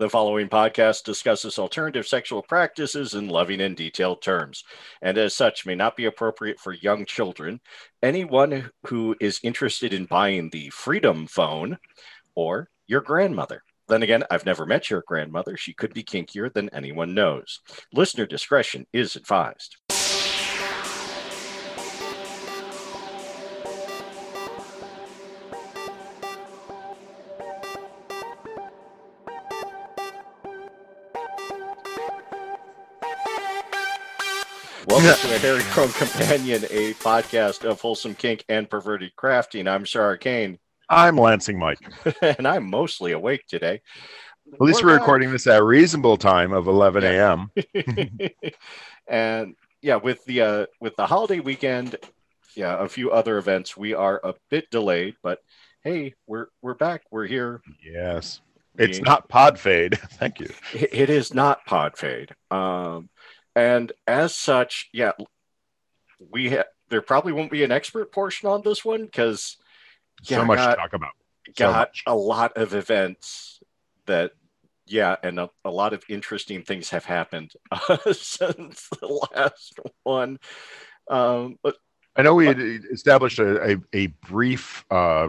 The following podcast discusses alternative sexual practices in loving and detailed terms, and as such may not be appropriate for young children. Anyone who is interested in buying the Freedom Phone or your grandmother. Then again, I've never met your grandmother. She could be kinkier than anyone knows. Listener discretion is advised. Welcome to Hairy Prone Companion, a podcast of wholesome kink and perverted crafting. I'm Sir Arcane, I'm Lansing Mike. and I'm mostly awake today. At least we're, We're recording this at a reasonable time of 11 a.m. and yeah, with the uh, with the holiday weekend, yeah, a few other events, we are a bit delayed, but hey, we're we're back. We're here. Yes. It's not pod fade. Thank you. It- it is not pod fade. Um, and as such, yeah, we ha- there probably won't be an expert portion on this one because so much got- to talk about. So got much. a lot of events that yeah and a, a lot of interesting things have happened uh, since the last one um but I know we had established a, a, a brief uh,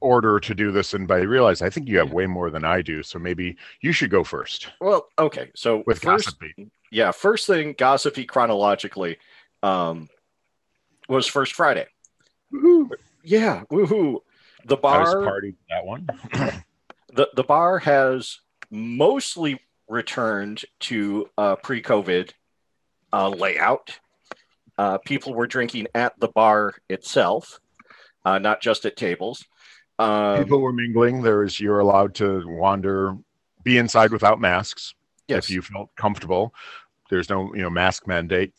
order to do this, and but I realized I think you have way more than I do. So maybe you should go first well okay so with first gossipy. yeah first thing gossipy chronologically um was first friday Woohoo. yeah woohoo the bar party that one. the, the bar has mostly returned to uh, pre-COVID uh, layout. Uh, people were drinking at the bar itself, uh, not just at tables. Um, People were mingling. There is you're allowed to wander, be inside without masks. yes, if you felt comfortable. There's no, you know, mask mandate.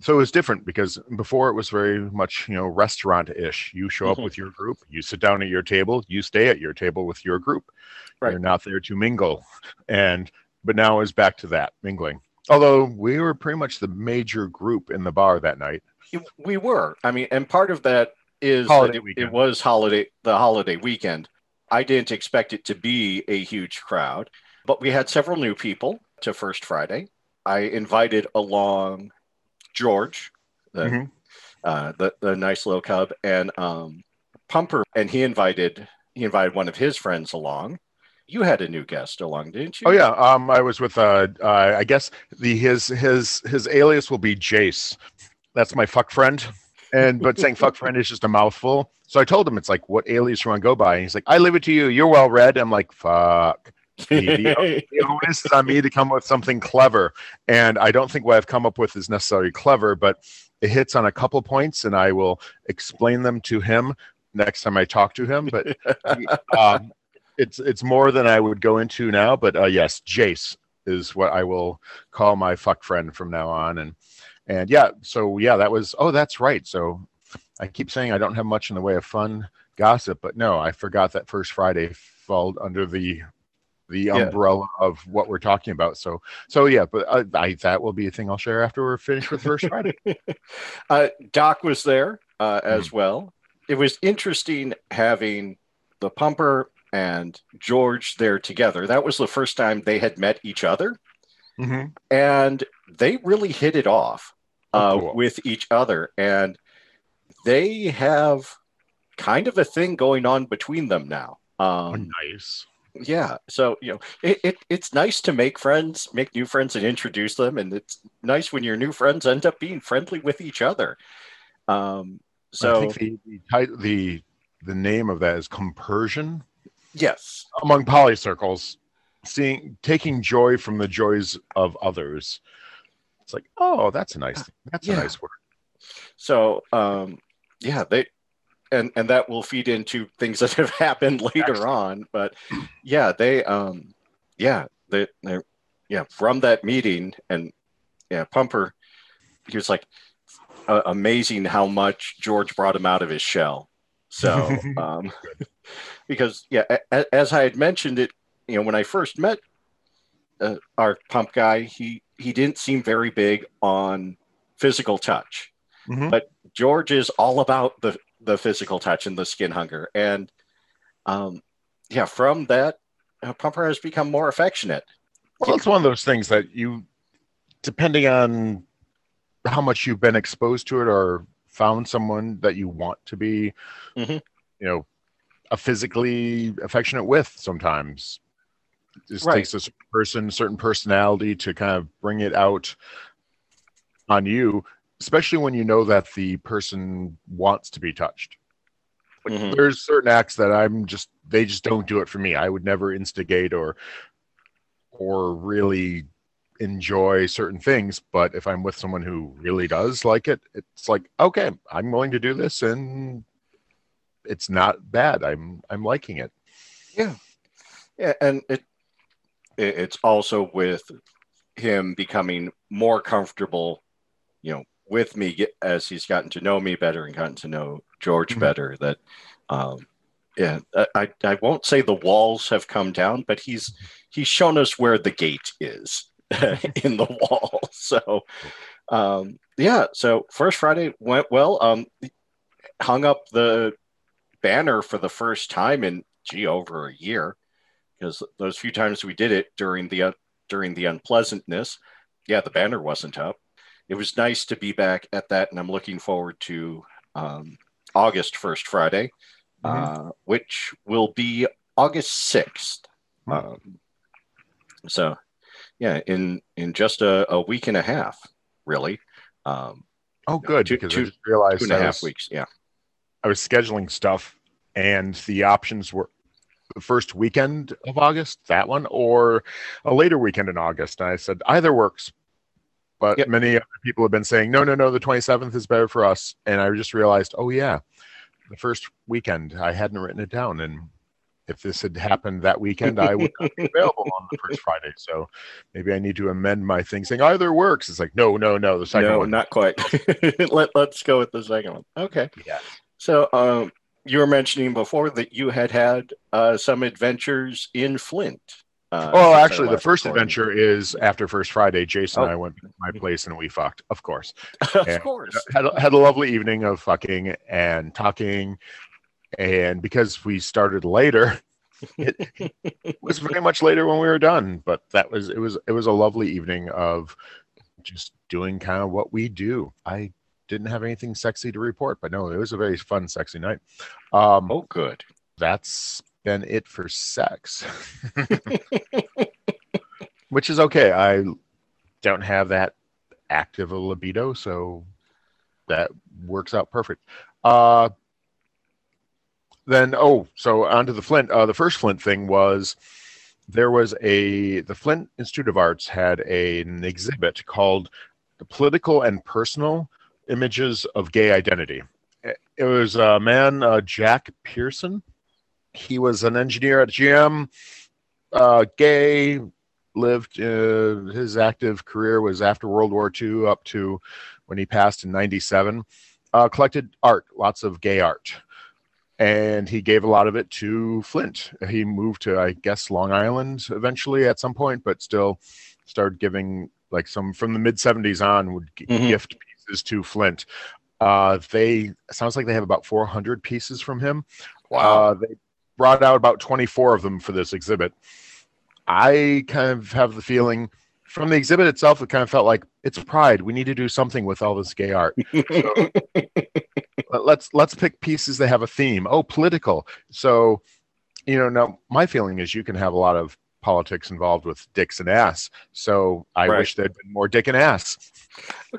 So it was different because before it was very much, you know, restaurant-ish. You show up Mhm. with your group, you sit down at your table, you stay at your table with your group. Right. You're not there to mingle. And but now it's back to that mingling. Although we were pretty much the major group in the bar that night. we were. I mean, and part of that is it, it was holiday the holiday weekend. I didn't expect it to be a huge crowd, but we had several new people to First Friday. I invited along George, the Mhm. uh, the the nice little cub, and um, Pumper, and he invited he invited one of his friends along. You had a new guest along, didn't you? Oh yeah, um, I was with uh, uh, I guess the his his his alias will be Jace. That's my fuck friend, and but saying fuck friend is just a mouthful. So I told him it's like, what alias you want to go by? And he's like, I leave it to you. You're well read. I'm like, fuck. The, onus is on me to come up with something clever, and I don't think what I've come up with is necessarily clever, but it hits on a couple points, and I will explain them to him next time I talk to him. But um, it's it's more than I would go into now. But uh, yes, Jace is what I will call my fuck friend from now on. And and yeah, so yeah, that was. Oh, that's right. So I keep saying I don't have much in the way of fun gossip, but no, I forgot that first Friday fell under the the Yeah. umbrella of what we're talking about. So so yeah, but uh, I that will be a thing I'll share after we're finished with first Friday. uh, Doc was there uh, Mm-hmm. as well. It was interesting having the pumper and George there together. That was the first time they had met each other, Mhm. and they really hit it off uh, Oh, cool. with each other. And they have kind of a thing going on between them now. Oh, Um, nice. yeah so you know it, it it's nice to make friends make new friends and introduce them and it's nice when your new friends end up being friendly with each other um I so think the the, the the name of that is compersion. yes among poly circles, seeing taking joy from the joys of others. It's like, oh, that's a nice. That's Yeah. a nice word. so um yeah they and and that will feed into things that have happened later Excellent. on but yeah they um yeah they they're yeah from that meeting and yeah pumper he was like uh, amazing how much george brought him out of his shell so um because yeah a, a- as i had mentioned it you know when i first met uh, our pump guy he he didn't seem very big on physical touch Mhm. but George is all about the the physical touch and the skin hunger, and um, yeah, from that uh, Pumper has become more affectionate. Well, it's one of those things that you, depending on how much you've been exposed to it or found someone that you want to be, Mhm. you know, a physically affectionate with sometimes. It just Right. takes a certain person, certain personality to kind of bring it out on you, especially when you know that the person wants to be touched. Like, Mhm. There's certain acts that I'm just they just don't do it for me. I would never instigate or or really enjoy certain things, but if I'm with someone who really does like it, it's like okay, I'm willing to do this and it's not bad. I'm I'm liking it. Yeah, Yeah, and it, it it's also with him becoming more comfortable, you know, with me as he's gotten to know me better and gotten to know George Mhm. better. That, um, yeah, I, I I won't say the walls have come down, but he's he's shown us where the gate is in the wall. So, um, yeah. So first Friday went well. Um, hung up the banner for the first time in gee over a year because those few times we did it during the uh, during the unpleasantness yeah the banner wasn't up. It was nice to be back at that and i'm looking forward to um, august 1st friday uh, which will be august 6th Hmm. um, so yeah in in just a, a week and a half really. Um, Oh, good Two- because two- I just realized two and a half was- weeks yeah. I was scheduling stuff, and the options were first weekend of August, that one, or a later weekend in August. And I said either works, but Yep. many other people have been saying no, no, no. The twenty seventh is better for us, and I just realized, oh yeah, the first weekend. I hadn't written it down, and if this had happened that weekend, I would not be available on the first Friday. So maybe I need to amend my thing, saying either works. It's like no, no, no. The second no one, not quite Let, let's go with the second one okay yeah. So, um, you were mentioning before that you had had uh, some adventures in Flint. Uh, Well, actually, the first recording. adventure is after First Friday. Jason and Oh. I went to my place and we fucked, of course. of Yeah. course. Had a, had a lovely evening of fucking and talking, and because we started later, it was very much later when we were done. But that was it was it was a lovely evening of just doing kind of what we do. I didn't have anything sexy to report, but no, it was a very fun, sexy night. Um, Oh, good. that's been it for sex. Which is okay. I don't have that active a libido, so that works out perfect. Uh then oh, so onto the Flint. Uh the first Flint thing was there was a the Flint Institute of Arts had a, an exhibit called the political and personal images of gay identity. It was a man, uh, Jack Pearson, he was an engineer at GM, uh, gay, lived uh, his active career was after World War II up to when he passed in 97. Uh, collected art, lots of gay art. And he gave a lot of it to Flint. He moved to, I guess, Long Island eventually at some point, but still started giving like some from the mid 70s on would Mhm. gift pieces to Flint. Uh, they sounds like they have about 400 pieces from him. Uh, they brought out about 24 of them for this exhibit. I kind of have the feeling from the exhibit itself, it kind of felt like it's pride. We need to do something with all this gay art. So, let- let's let's pick pieces that have a theme. Oh, political. So, you know, now my feeling is you can have a lot of politics involved with dicks and ass. So I Right. wish there'd been more dick and ass.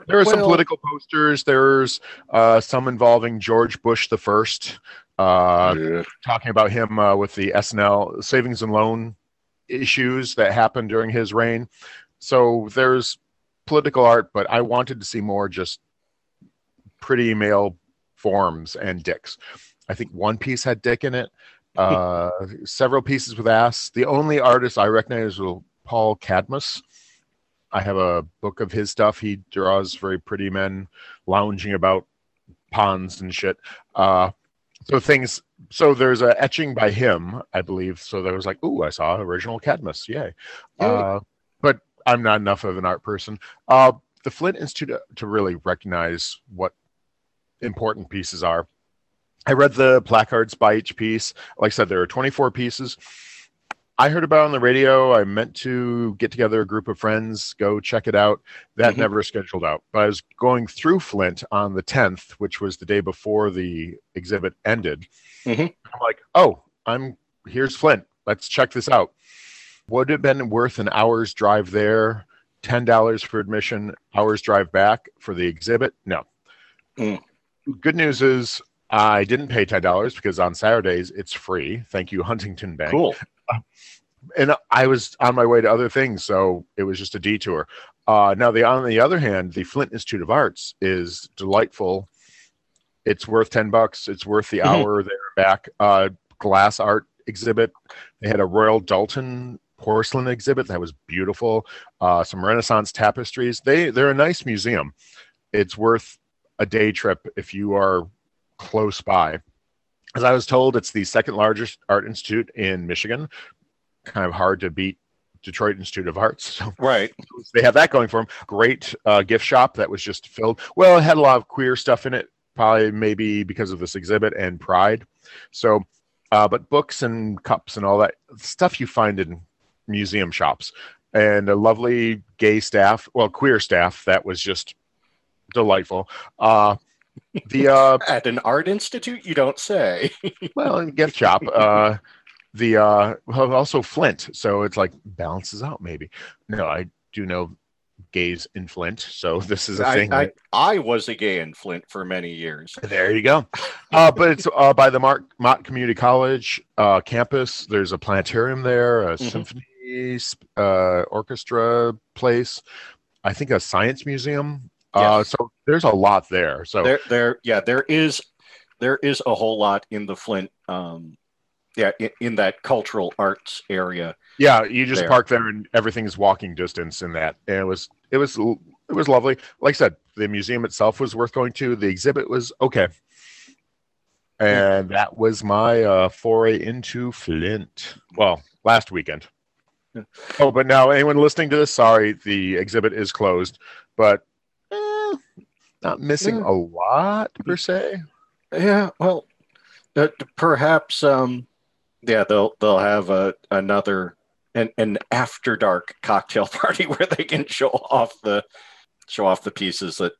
There are some political posters. There's uh, some involving George Bush the first. Uh, Yeah. talking about him uh, with the SNL savings and loan issues that happened during his reign. So there's political art, but I wanted to see more just pretty male forms and dicks. I think one piece had dick in it, uh, several pieces with ass. The only artist I recognize was Paul Cadmus. I have a book of his stuff. He draws very pretty men lounging about ponds and shit. Uh, so things so there's a etching by him i believe so there was like ooh i saw original cadmus yay uh, but i'm not enough of an art person uh, the flint institute to really recognize what important pieces are i read the placards by each piece like i said there are 24 pieces I heard about it on the radio. I meant to get together a group of friends, go check it out. That Mhm. never scheduled out. But I was going through Flint on the 10th, which was the day before the exhibit ended. Mhm. I'm like, oh, I'm here's Flint. Let's check this out. Would it have been worth an hour's drive there? Ten dollars for admission, hours drive back for the exhibit? No. Mm. Good news is I didn't pay ten dollars because on Saturdays it's free. Thank you, Huntington Bank Cool. and I was on my way to other things, so it was just a detour. Uh, now, the on the other hand, the Flint Institute of Arts is delightful. It's worth ten bucks. It's worth the Mhm. hour there back. Uh, glass art exhibit. They had a Royal Doulton porcelain exhibit that was beautiful. Uh, some Renaissance tapestries. They they're a nice museum. It's worth a day trip if you are close by. As I was told, it's the second largest art institute in Michigan kind of hard to beat Detroit Institute of Arts. So Right. they have that going for them. Great uh, gift shop that was just filled. Well, it had a lot of queer stuff in it, probably maybe because of this exhibit and Pride. So, uh, but books and cups and all that stuff you find in museum shops, and a lovely gay staff, well, queer staff that was just delightful. Uh, the uh, At an art institute, you don't say. well, and gift shop. Uh, the uh, also Flint, so it's like balances out. Maybe no, I do know gays in Flint, so this is a I, thing. I, that- I was a gay in Flint for many years. there you go. Uh, but it's uh, by the mark Mott Community College uh, campus. There's a planetarium there, a Mhm. symphony uh, orchestra place. I think a science museum. Uh, so there's a lot there. So There, there, yeah, there is, there is a whole lot in the Flint, um, yeah, in, in that cultural arts area. Yeah, you just there. park there and everything is walking distance in that. And it was it was it was lovely. Like I said, the museum itself was worth going to. The exhibit was okay. And that was my uh, foray into Flint. Well, last weekend. Yeah. Oh, but now anyone listening to this, sorry, the exhibit is closed. But eh, not missing Yeah. a lot per se. Yeah, well, uh, perhaps, um, yeah, they'll they'll have a another an an after dark cocktail party where they can show off the show off the pieces that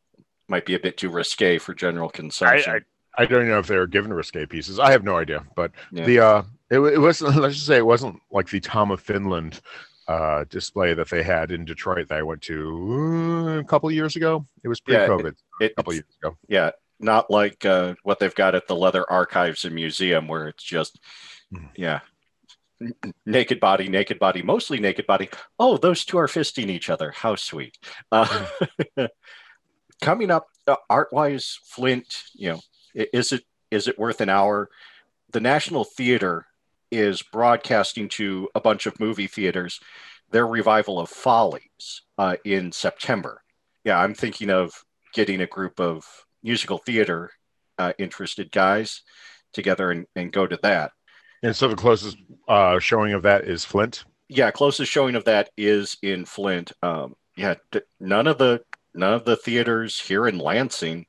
might be a bit too risque for general consumption. I, I don't know if they were given risque pieces. I have no idea, but Yeah. the uh, it, it wasn't. Let's just say it wasn't like the Tom of Finland uh, display that they had in Detroit that I went to uh, a couple of years ago. It was pre-COVID, It- a couple years ago. yeah, not like uh, what they've got at the Leather Archives and Museum, where it's just, Mhm. yeah, naked body, naked body, mostly naked body. Oh, those two are fisting each other. How sweet. Uh, coming up, uh, art wise, Flint, you know, is it is it worth an hour? The National Theater is broadcasting to a bunch of movie theaters their revival of Follies uh, in September. Yeah, I'm thinking of getting a group of musical theater uh, interested guys together and, and go to that. And so the closest uh, showing of that is Flint. Yeah, closest showing of that is in Flint. Um, yeah, d- none of the none of the theaters here in Lansing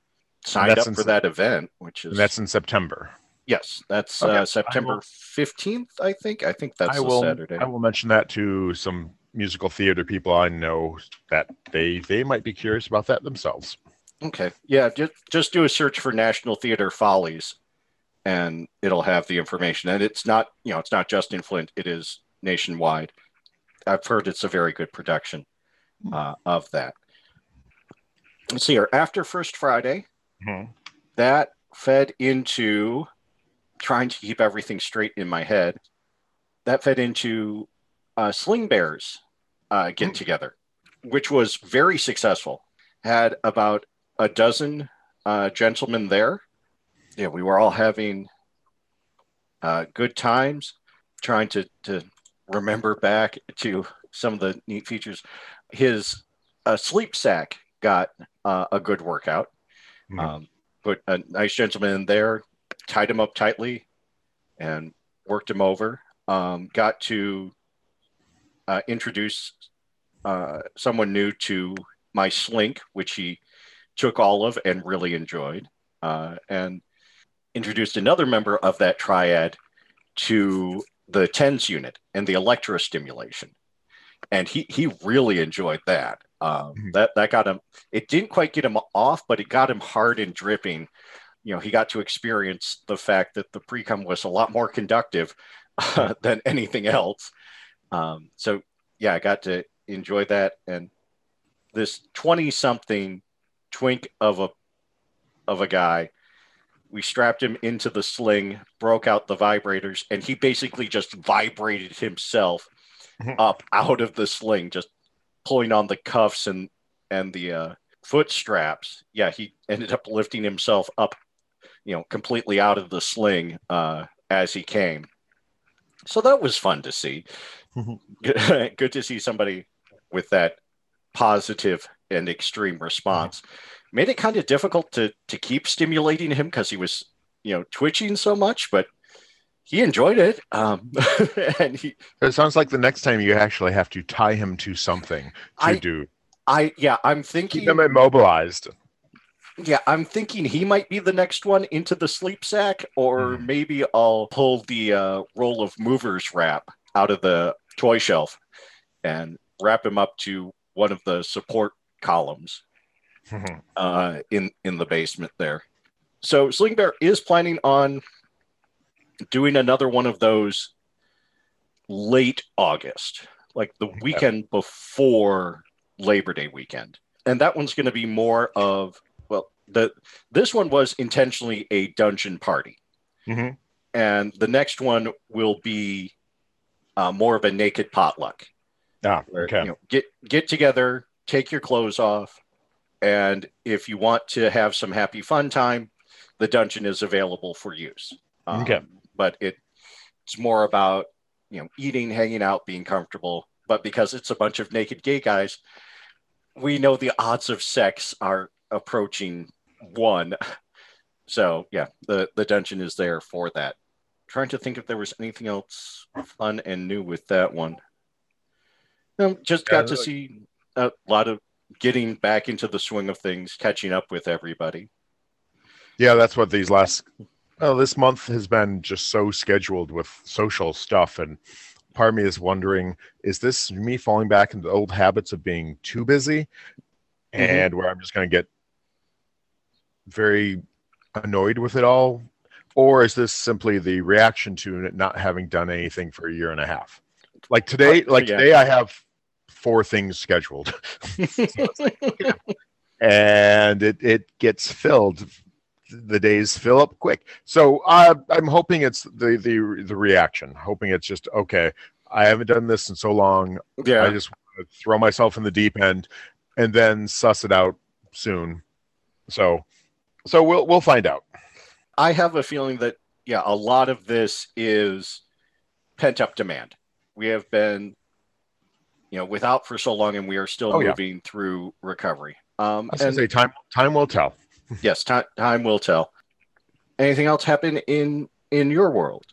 signed up in for that event, which is And that's in September. Yes, that's Okay, uh, September fifteenth, I think. I think that's I a will. Saturday. I will mention that to some musical theater people I know that they they might be curious about that themselves. Okay. Yeah, just just do a search for National Theater Follies and it'll have the information. And it's not, you know, it's not just in Flint, it is nationwide. I've heard it's a very good production uh, of that. Let's see here. After First Friday, that fed into trying to keep everything straight in my head. That fed into uh, Sling Bears uh, get together, which was very successful. Had about a dozen uh, gentlemen there. Yeah, we were all having uh, good times, trying to to remember back to some of the neat features. His uh, sleep sack got uh, a good workout. Mhm. Um, put a nice gentleman in there, tied him up tightly, and worked him over. Um, got to uh, introduce uh, someone new to my slink, which he took all of and really enjoyed, uh, and introduced another member of that triad to the tens unit and the electrostimulation, and he he really enjoyed that. Um, Mhm. That that got him. It didn't quite get him off, but it got him hard and dripping. You know, he got to experience the fact that the pre-cum was a lot more conductive uh, than anything else. Um, so yeah, I got to enjoy that. And this twenty-something twink of a of a guy, we strapped him into the sling, broke out the vibrators, and he basically just vibrated himself Mhm. up out of the sling, just pulling on the cuffs and and the uh, foot straps. Yeah, he ended up lifting himself up, you know, completely out of the sling uh, as he came. So that was fun to see. Mhm. Good, good to see somebody with that positive and extreme response. Made it kind of difficult to to keep stimulating him because he was, you know, twitching so much, but he enjoyed it. Um, and he, It sounds like the next time you actually have to tie him to something to I- do. I, yeah, I'm thinking Keep them immobilized. Yeah, I'm thinking he might be the next one into the sleep sack, or Mhm. maybe I'll pull the uh, roll of movers wrap out of the toy shelf and wrap him up to one of the support columns. Uh, in in the basement there. So Sling Bear is planning on doing another one of those late August, like the weekend before Labor Day weekend, and that one's going to be more of the this one was intentionally a dungeon party, Mhm. and the next one will be uh, more of a naked potluck Ah, where, okay. you know, get get together, take your clothes off, and if you want to have some happy fun time, the dungeon is available for use. Um, Okay. but it it's more about you know eating, hanging out, being comfortable. But because it's a bunch of naked gay guys, we know the odds of sex are approaching one. So yeah, the the dungeon is there for that. Trying to think if there was anything else fun and new with that one. No, just got to see a lot of getting back into the swing of things, catching up with everybody. Yeah, that's what these last. Well, this month has been just so scheduled with social stuff, and part of me is wondering: is this me falling back into old habits of being too busy, Mhm. and where I'm just going to get very annoyed with it all, or is this simply the reaction to not having done anything for a year and a half? Like today, like yeah. today, I have four things scheduled. and it, it gets filled. The days fill up quick. So uh, i'm hoping it's the the the reaction. Hoping it's just okay i haven't done this in so long. Yeah, i just want to throw myself in the deep end and then suss it out soon. So so we'll we'll find out I have a feeling that yeah, a lot of this is pent up demand. We have been, you know, without for so long, and we are still Oh, yeah. moving through recovery. Um, i was and say time time will tell yes, time time will tell. Anything else happen in in your world?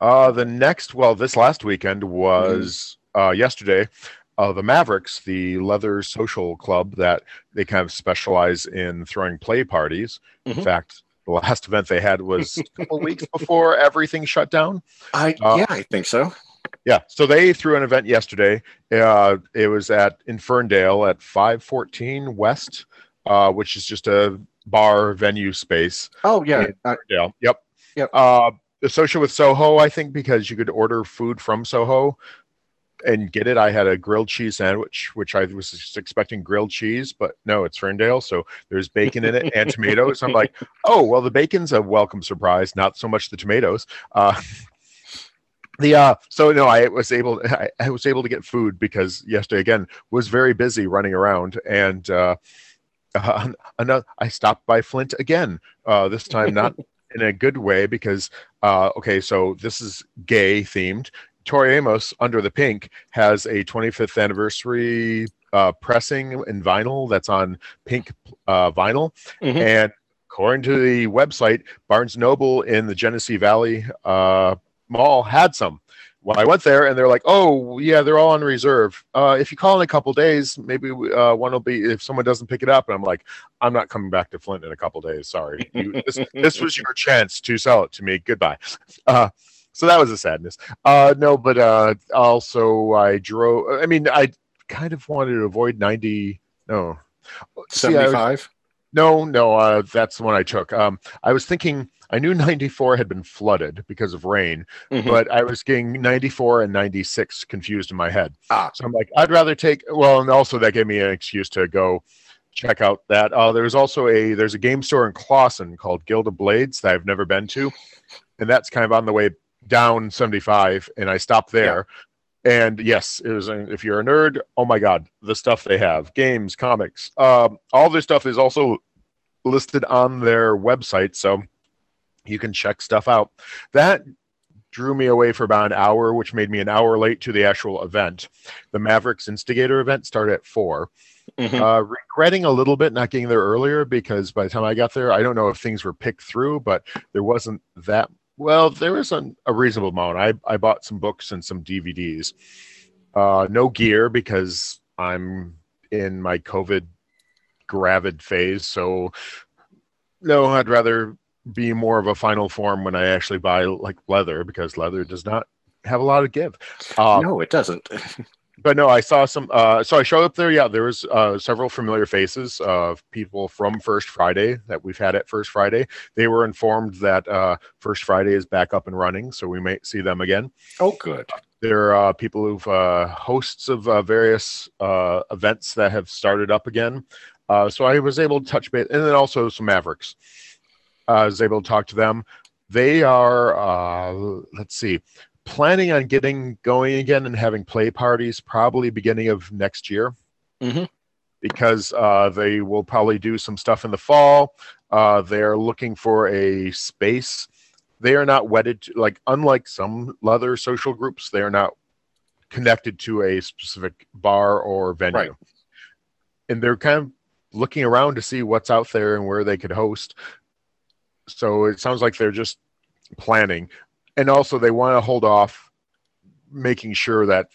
Uh, the next, well, this last weekend was uh, yesterday. Uh, the Mavericks, the leather social club that they kind of specialize in throwing play parties. Mhm. In fact, the last event they had was a couple weeks before everything shut down. I Uh, yeah, I think so. Yeah, so they threw an event yesterday. Uh, it was at in Ferndale at 514 West, uh, which is just a bar venue space. Oh yeah. I- Yeah. Yep. Yep. Uh, associated with Soho, I think, because you could order food from Soho and get it. I had a grilled cheese sandwich, which I was just expecting grilled cheese, but no, it's Ferndale, so there's bacon in it and tomatoes. I'm like, oh, well, the bacon's a welcome surprise, not so much the tomatoes. Uh, the uh, so no, I was able, I, I was able to get food because yesterday again was very busy running around and. Uh, uh, another, I stopped by Flint again. Uh, this time not in a good way because uh, okay, so this is gay themed. Tori Amos Under the Pink has a 25th anniversary uh, pressing in vinyl that's on pink uh, vinyl, Mhm. and according to the website, Barnes Noble in the Genesee Valley uh, Mall had some. Well, I went there and they're like, "Oh, yeah, they're all on reserve. Uh, if you call in a couple days, maybe uh, one will be if someone doesn't pick it up." And I'm like, "I'm not coming back to Flint in a couple days. Sorry. You, this, this was your chance to sell it to me. Goodbye." So that was a sadness. Uh, no, but uh, also I drove. I mean, I kind of wanted to avoid ninety. No, See, I was- 75? no, no. Uh, that's the one I took. Um, I was thinking. I knew ninety four had been flooded because of rain, Mhm. but I was getting ninety four and ninety six confused in my head. Ah. So I'm like, I'd rather take. Well, and also that gave me an excuse to go check out that. Uh, there's also a there's a game store in Clawson called Guild of Blades that I've never been to, and that's kind of on the way down 75, and I stopped there. And yes, it was. If you're a nerd, oh my god, the stuff they have, games, comics, um, all this stuff is also listed on their website, so you can check stuff out. That drew me away for about an hour, which made me an hour late to the actual event. The Mavericks Instigator event started at four. Mhm. Uh, regretting a little bit not getting there earlier because by the time I got there, I don't know if things were picked through, but there wasn't that. Well, there was an, a reasonable amount. I, I bought some books and some DVDs. Uh, no gear because I'm in my COVID gravid phase. So, no, I'd rather be more of a final form when I actually buy like leather because leather does not have a lot to give. Uh, no, it doesn't. but no, I saw some. Uh, so I showed up there. Yeah, there was uh, several familiar faces of people from First Friday that we've had at First Friday. They were informed that uh, First Friday is back up and running, so we may see them again. Oh, good. There are uh, people who've uh, hosts of uh, various uh, events that have started up again. Uh, so I was able to touch base, and then also some Mavericks. I was able to talk to them. They are, uh, let's see, planning on getting going again and having play parties probably beginning of next year. Mhm. Because uh, they will probably do some stuff in the fall. Uh, they're looking for a space. They are not wedded to, like, unlike some other social groups, they are not connected to a specific bar or venue. Right. And they're kind of looking around to see what's out there and where they could host. So it sounds like they're just planning. And also, they want to hold off making sure that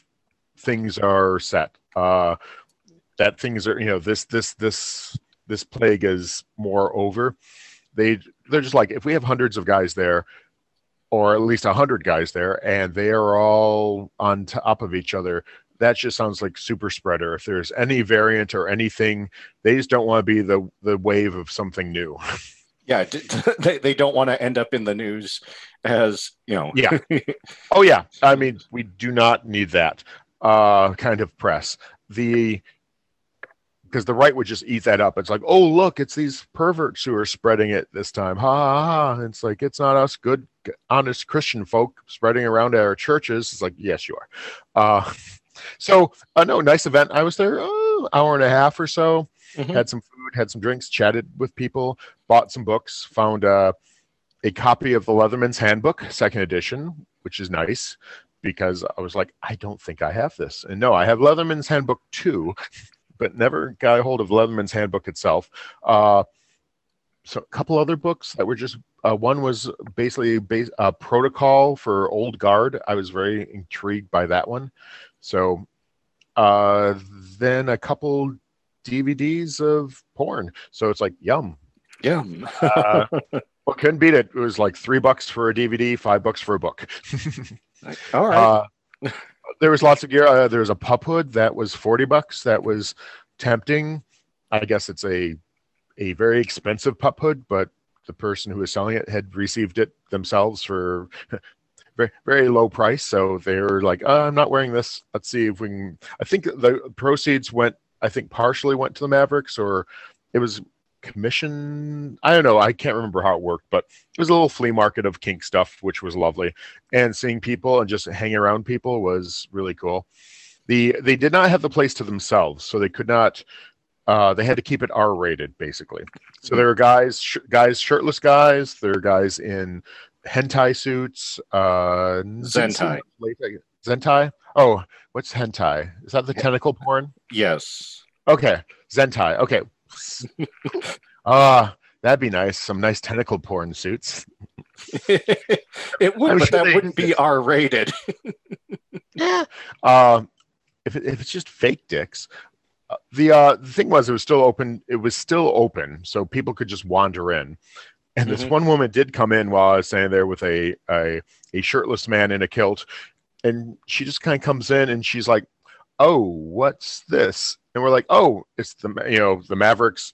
things are set. Uh, that things are, you know, this, this, this, this plague is more over. They, they're just like, if we have hundreds of guys there, or at least a hundred guys there, and they are all on top of each other, that just sounds like super spreader. If there's any variant or anything, they just don't want to be the the wave of something new. Yeah, d- they, they don't want to end up in the news as, you know, Yeah. Oh yeah, I mean we do not need that uh, kind of press. The because the right would just eat that up. It's like, oh look, it's these perverts who are spreading it this time. Ha ha ha! It's like it's not us good, honest Christian folk spreading around at our churches. It's like, yes, you are. Uh, so uh, no, nice event. I was there uh, hour and a half or so. Mhm. Had some food, had some drinks, chatted with people, bought some books, found uh, a copy of the Leatherman's Handbook, second edition, which is nice because I was like, I don't think I have this. And no, I have Leatherman's Handbook 2, but never got a hold of Leatherman's Handbook itself. Uh, so a couple other books that were just uh, one was basically base, uh, protocol for old guard. I was very intrigued by that one. So uh, then a couple DVDs of porn. So it's like yum. yeah. Uh, well, couldn't beat it. It was like three bucks for a DVD, five bucks for a book. All right. Uh, there was lots of gear. Uh, there was a pup hood that was forty bucks. That was tempting. I guess it's a a very expensive pup hood, but the person who was selling it had received it themselves for very very low price. So they were like, uh, "I'm not wearing this. Let's see if we can." I think the proceeds went. I think partially went to the Mavericks, or it was commission. I don't know. I can't remember how it worked, but it was a little flea market of kink stuff, which was lovely and seeing people and just hanging around people was really cool. The they did not have the place to themselves, so they could not. Uh, they had to keep it R rated, basically. So there are guys, sh- guys, shirtless guys. There are guys in hentai suits. Uh, Zentai. Zentai. Oh, what's hentai? Is that the tentacle porn? yes. Okay, Zentai. Okay. Ah, that'd be nice. Some nice tentacle porn suits. it would, I'm but sure that they wouldn't be R rated. Yeah. Uh, if, it, if it's just fake dicks, uh, the uh, the thing was it was still open. It was still open, so people could just wander in. And this Mhm. one woman did come in while I was standing there with a a, a shirtless man in a kilt, and she just kind of comes in and she's like, "Oh, what's this?" And we're like, "Oh, it's the you know the Mavericks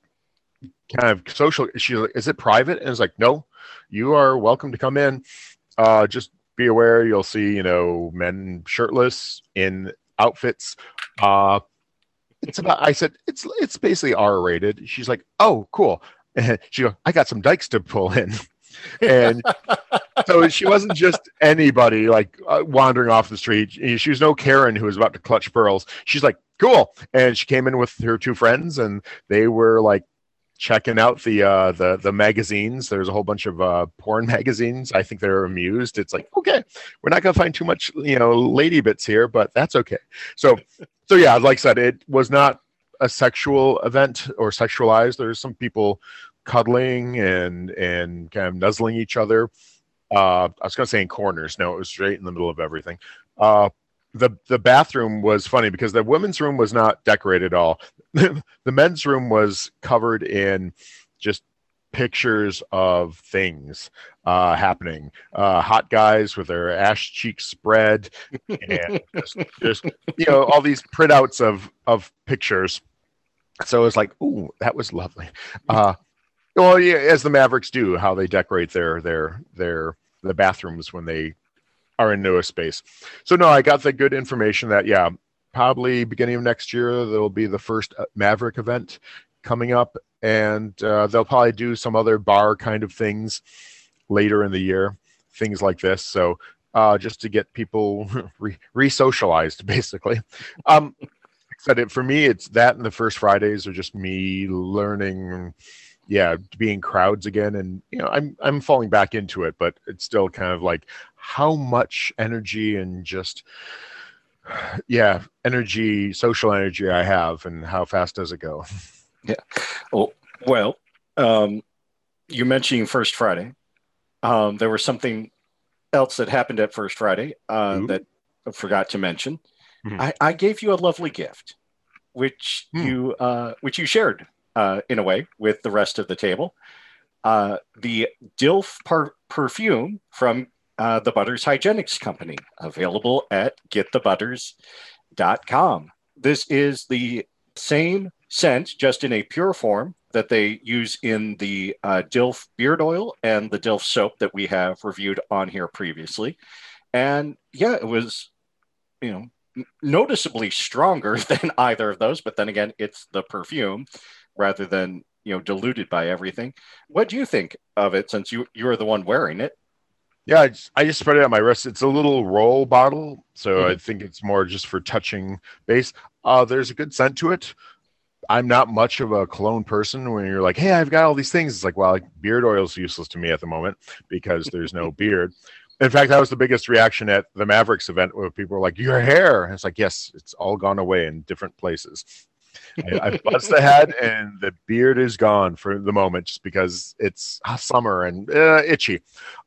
kind of social." She's like, "Is it private?" And it's like, "No, you are welcome to come in. Uh, just be aware you'll see you know men shirtless in outfits." Uh, it's about. I said it's it's basically R rated. She's like, "Oh, cool." And she goes, "I got some dykes to pull in." And so she wasn't just anybody like uh, wandering off the street. She was no Karen who was about to clutch pearls. She's like, cool. And she came in with her two friends and they were like checking out the uh the the magazines there's a whole bunch of uh porn magazines i think they're amused it's like okay we're not gonna find too much you know lady bits here but that's okay so so yeah like i said it was not a sexual event or sexualized there's some people cuddling and and kind of nuzzling each other uh, I was going to say in corners. No, it was straight in the middle of everything. Uh, the the bathroom was funny because the women's room was not decorated at all. the men's room was covered in just pictures of things uh, happening. Uh, hot guys with their ash cheeks spread, and just, just you know all these printouts of of pictures. So it was like, ooh, that was lovely. Uh, well, yeah, as the Mavericks do, how they decorate their their their the bathrooms when they are into a space. So no, I got the good information that yeah, probably beginning of next year there'll be the first uh, Maverick event coming up, and uh, they'll probably do some other bar kind of things later in the year, things like this. So uh, just to get people re- re-socialized, basically. Um, said it for me. It's that and the first Fridays are just me learning yeah being crowds again and you know i'm i'm falling back into it but it's still kind of like how much energy and just yeah energy social energy i have and how fast does it go Yeah. Oh, well, um, you mentioning First Friday. Um, there was something else that happened at First Friday uh, Ooh. that I forgot to mention. Mhm. I, I gave you a lovely gift, which Hmm. you uh, which you shared uh, in a way with the rest of the table. Uh, the Dilf par- perfume from uh, the Butters Hygienics Company, available at getthebutters.com. This is the same scent, just in a pure form that they use in the uh, Dilf beard oil and the Dilf soap that we have reviewed on here previously. And yeah, it was, you know, noticeably stronger than either of those. But then again, it's the perfume rather than you know diluted by everything. What do you think of it since you you're the one wearing it? yeah I just, I just spread it on my wrist. It's a little roll bottle so Mhm. i think it's more just for touching base. Uh there's a good scent to it. I'm not much of a cologne person. When you're like hey i've got all these things it's like well like, beard oil's useless to me at the moment because there's no beard. In fact that was the biggest reaction at the mavericks event where people were like your hair? And it's like yes it's all gone away in different places I, I the head and the beard is gone for the moment just because it's summer and uh, itchy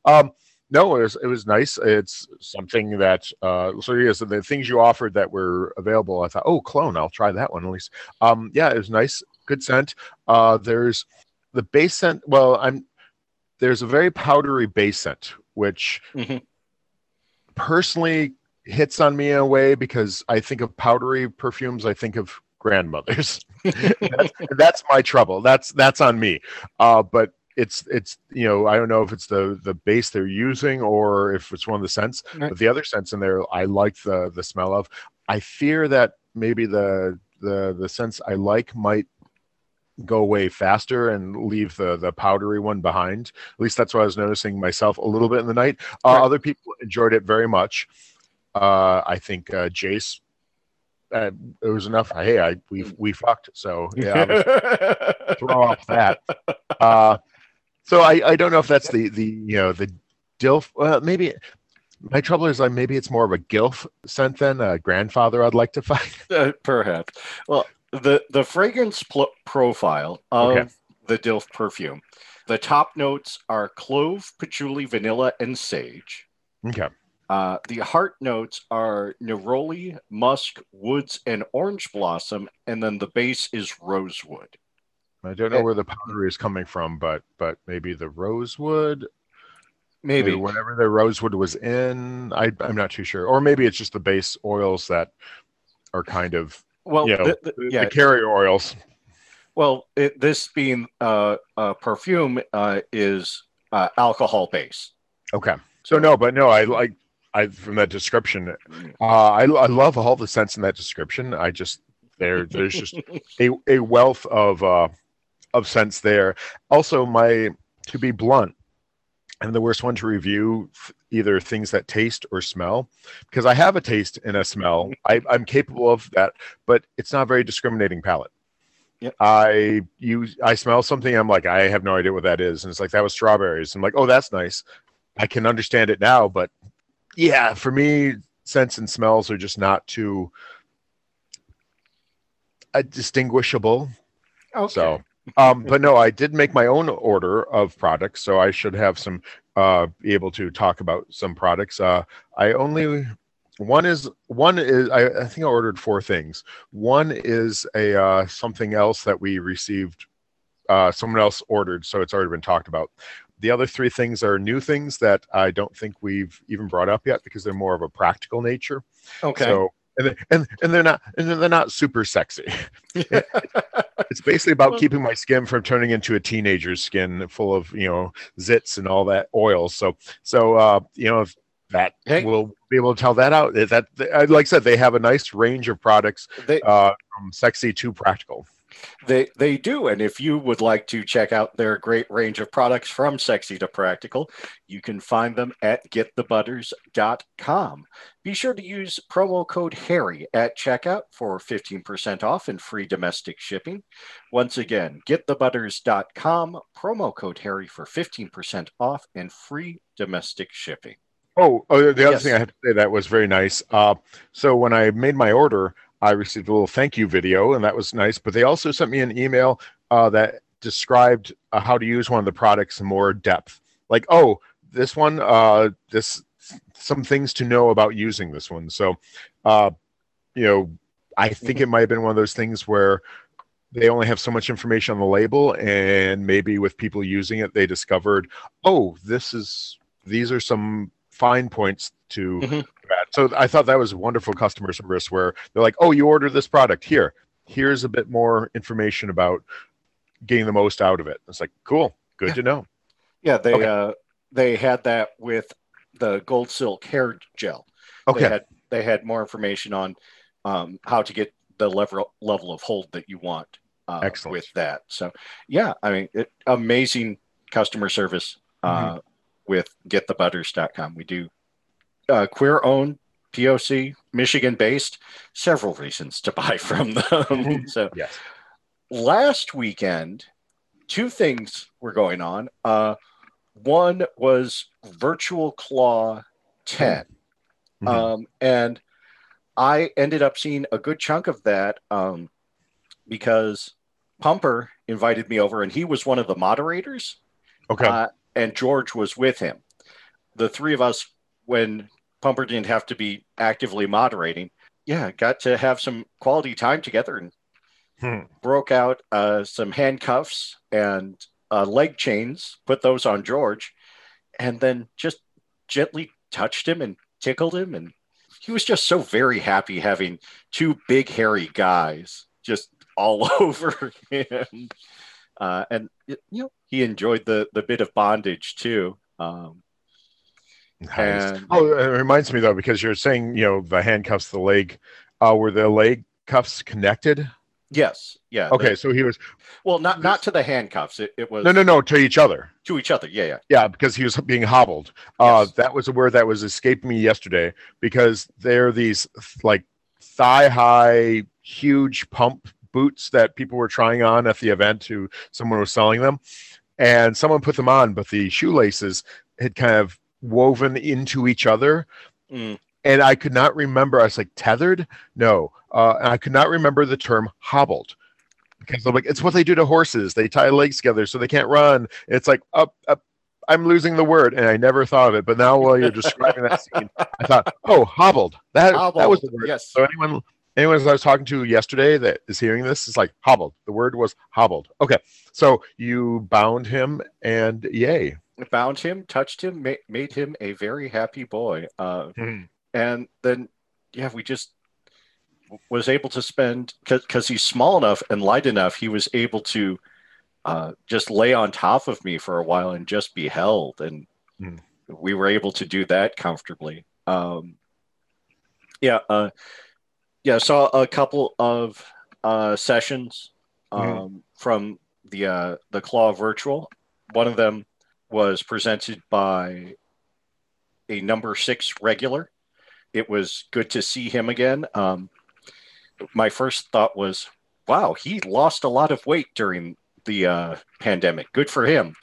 um no, it was it was nice. It's something that uh so yes, the things you offered that were available. I thought, oh, clone, I'll try that one at least. Um, yeah, it was nice, good scent. Uh, there's the base scent. Well, I'm there's a very powdery base scent, which Mhm. personally hits on me in a way because I think of powdery perfumes. I think of grandmothers. that's, that's my trouble. That's that's on me. Uh, but it's it's you know I don't know if it's the the base they're using or if it's one of the scents. Right. But the other scents in there, I like the the smell of. I fear that maybe the the the scents I like might go away faster and leave the the powdery one behind. At least that's what I was noticing myself a little bit in the night. Uh, Right. Other people enjoyed it very much. Uh, I think uh, Jace. Uh, it was enough. Hey, I we we fucked. So yeah, throw off that. Uh, so I, I don't know if that's the the you know the dilf. Well, maybe my trouble is like maybe it's more of a gilf scent than a grandfather. I'd like to find. Uh, perhaps. Well, the the fragrance pl- profile of Okay. the Dilf perfume. The top notes are clove, patchouli, vanilla, and sage. Okay. Uh, the heart notes are neroli, musk, woods, and orange blossom, and then the base is rosewood. I don't know where the powder is coming from, but but maybe the rosewood, Maybe. or whatever the rosewood was in. I I'm not too sure, or maybe it's just the base oils that are kind of Well, you know the- the- yeah. the carrier oils. Well, it, this being uh, uh, perfume uh, is uh, alcohol base. Okay, so no, but no, I like I from that description. Uh, I I love all the sense in that description. I just there there's just a, a wealth of uh of sense there. Also, my to be blunt, I'm the worst one to review either things that taste or smell because I have a taste and a smell. I, I'm capable of that, but it's not a very discriminating palate. Yep. I use I smell something. I'm like I have no idea what that is, and it's like that was strawberries. I'm like, oh, that's nice. I can understand it now, but yeah, for me, scents and smells are just not too uh, distinguishable. Okay. So, um, but no, I did make my own order of products, so I should have some uh, be able to talk about some products. Uh, I only one is one is I, I think I ordered four things. One is a uh, something else that we received. Uh, someone else ordered, so it's already been talked about. The other three things are new things that I don't think we've even brought up yet because they're more of a practical nature. okay. So and and and they're not and they're not super sexy. It's basically about Well- keeping my skin from turning into a teenager's skin full of, you know, zits and all that oil. So, so, uh, you know, if that Hey. will be able to tell that out. That, that, like I said, they have a nice range of products, they, uh, from sexy to practical. They they do, and if you would like to check out their great range of products from sexy to practical, you can find them at getthebutters.com. Be sure to use promo code Hairy at checkout for 15% off and free domestic shipping. Once again, getthebutters.com, promo code Hairy for 15% off and free domestic shipping. Oh, oh the other Yes. thing I had to say that was very nice. Uh, so when I made my order, I received a little thank you video, and that was nice. But they also sent me an email uh, that described uh, how to use one of the products in more depth. Like, oh, this one, uh, this some things to know about using this one. So, uh, you know, I think it might have been one of those things where they only have so much information on the label, and maybe with people using it, they discovered, oh, this is these are some fine points to Mhm. that. So I thought that was wonderful customer service where they're like, "Oh, you ordered this product here. Here's a bit more information about getting the most out of it." It's like, "Cool, good Yeah. to know." Yeah, they Okay. uh, they had that with the gold silk hair gel. They Okay, had they had more information on um, how to get the level level of hold that you want uh, Excellent. with that. So yeah, I mean, it, amazing customer service uh, Mm-hmm. with getthebutters.com. We do uh, queer owned POC Michigan based. Several reasons to buy from them. so yes. last weekend, two things were going on. Uh, one was Virtual Claw 10. Mhm. Um, and I ended up seeing a good chunk of that um, because Pumper invited me over, and he was one of the moderators, okay. uh, and George was with him. The three of us, when Pumper didn't have to be actively moderating, yeah, got to have some quality time together and Hmm. broke out uh, some handcuffs and uh, leg chains, put those on George, and then just gently touched him and tickled him. And he was just so very happy having two big, hairy guys just all over him. Uh, and, it- you know, he enjoyed the, the bit of bondage too. Um. And Oh, it reminds me though because you're saying you know the handcuffs, the leg. Uh, were the leg cuffs connected? yes, yeah. Okay, the- so he was well, not not to the handcuffs. It, it was no, no, no to each other. to each other. Yeah, yeah. Yeah, because he was being hobbled. Uh, Yes. that was a word that was escaping me yesterday because they're these like thigh high, huge pump boots that people were trying on at the event. Who someone was selling them, and someone put them on, but the shoelaces had kind of woven into each other, Mm. and I could not remember. I was like tethered. No, uh, and I could not remember the term hobbled. Because I'm like, it's what they do to horses. They tie legs together so they can't run. It's like up, up. I'm losing the word, and I never thought of it. But now, while you're describing that scene, I thought, oh, hobbled. That that was the word. yes. So anyone anyone I was talking to yesterday that is hearing this is like hobbled. The word was hobbled. Okay, so you bound him, and yay, bound him, touched him, ma- made him a very happy boy. Uh, Hmm. and then, yeah, we just was able to spend because he's small enough and light enough. He was able to uh, just lay on top of me for a while and just be held, and Hmm. we were able to do that comfortably. Um, yeah, uh, yeah. Saw a couple of uh, sessions um, Mhm. from the uh, the Claw Virtual. One of them was presented by a number six regular. It was good to see him again. Um, my first thought was, wow, he lost a lot of weight during the uh, pandemic. Good for him.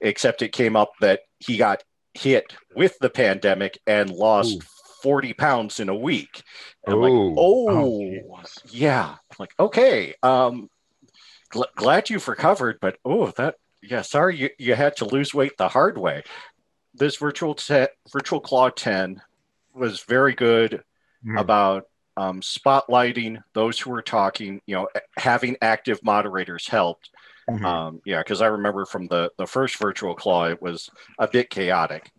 Except it came up that he got hit with the pandemic and lost Ooh. 40 pounds in a week. And I'm like, Ooh. oh, yeah. I'm like, okay. Um, gl- glad you've recovered, but oh, that, yeah, sorry you, you had to lose weight the hard way. This virtual te- virtual claw 10 was very good Mhm. about um, spotlighting those who were talking, you know, having active moderators helped. Mhm. Um, yeah, because I remember from the, the first virtual claw, it was a bit chaotic.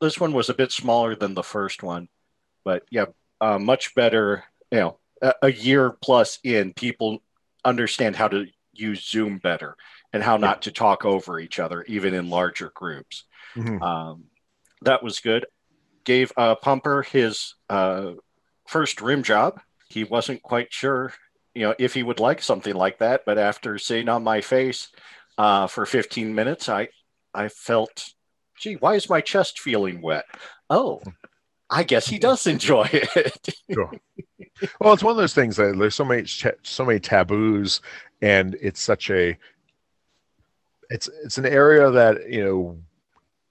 This one was a bit smaller than the first one, but yeah, uh, much better. You know, a, a year plus in, people understand how to use Zoom better and how not to talk over each other, even in larger groups. Mhm. Um, that was good. Gave uh, Pumper his uh, first rim job. He wasn't quite sure, you know, if he would like something like that. But after sitting on my face uh, for 15 minutes, I I felt, gee, why is my chest feeling wet? Oh, I guess he does enjoy it. Well, it's one of those things that there's so many so many taboos, and it's such a it's it's an area that you know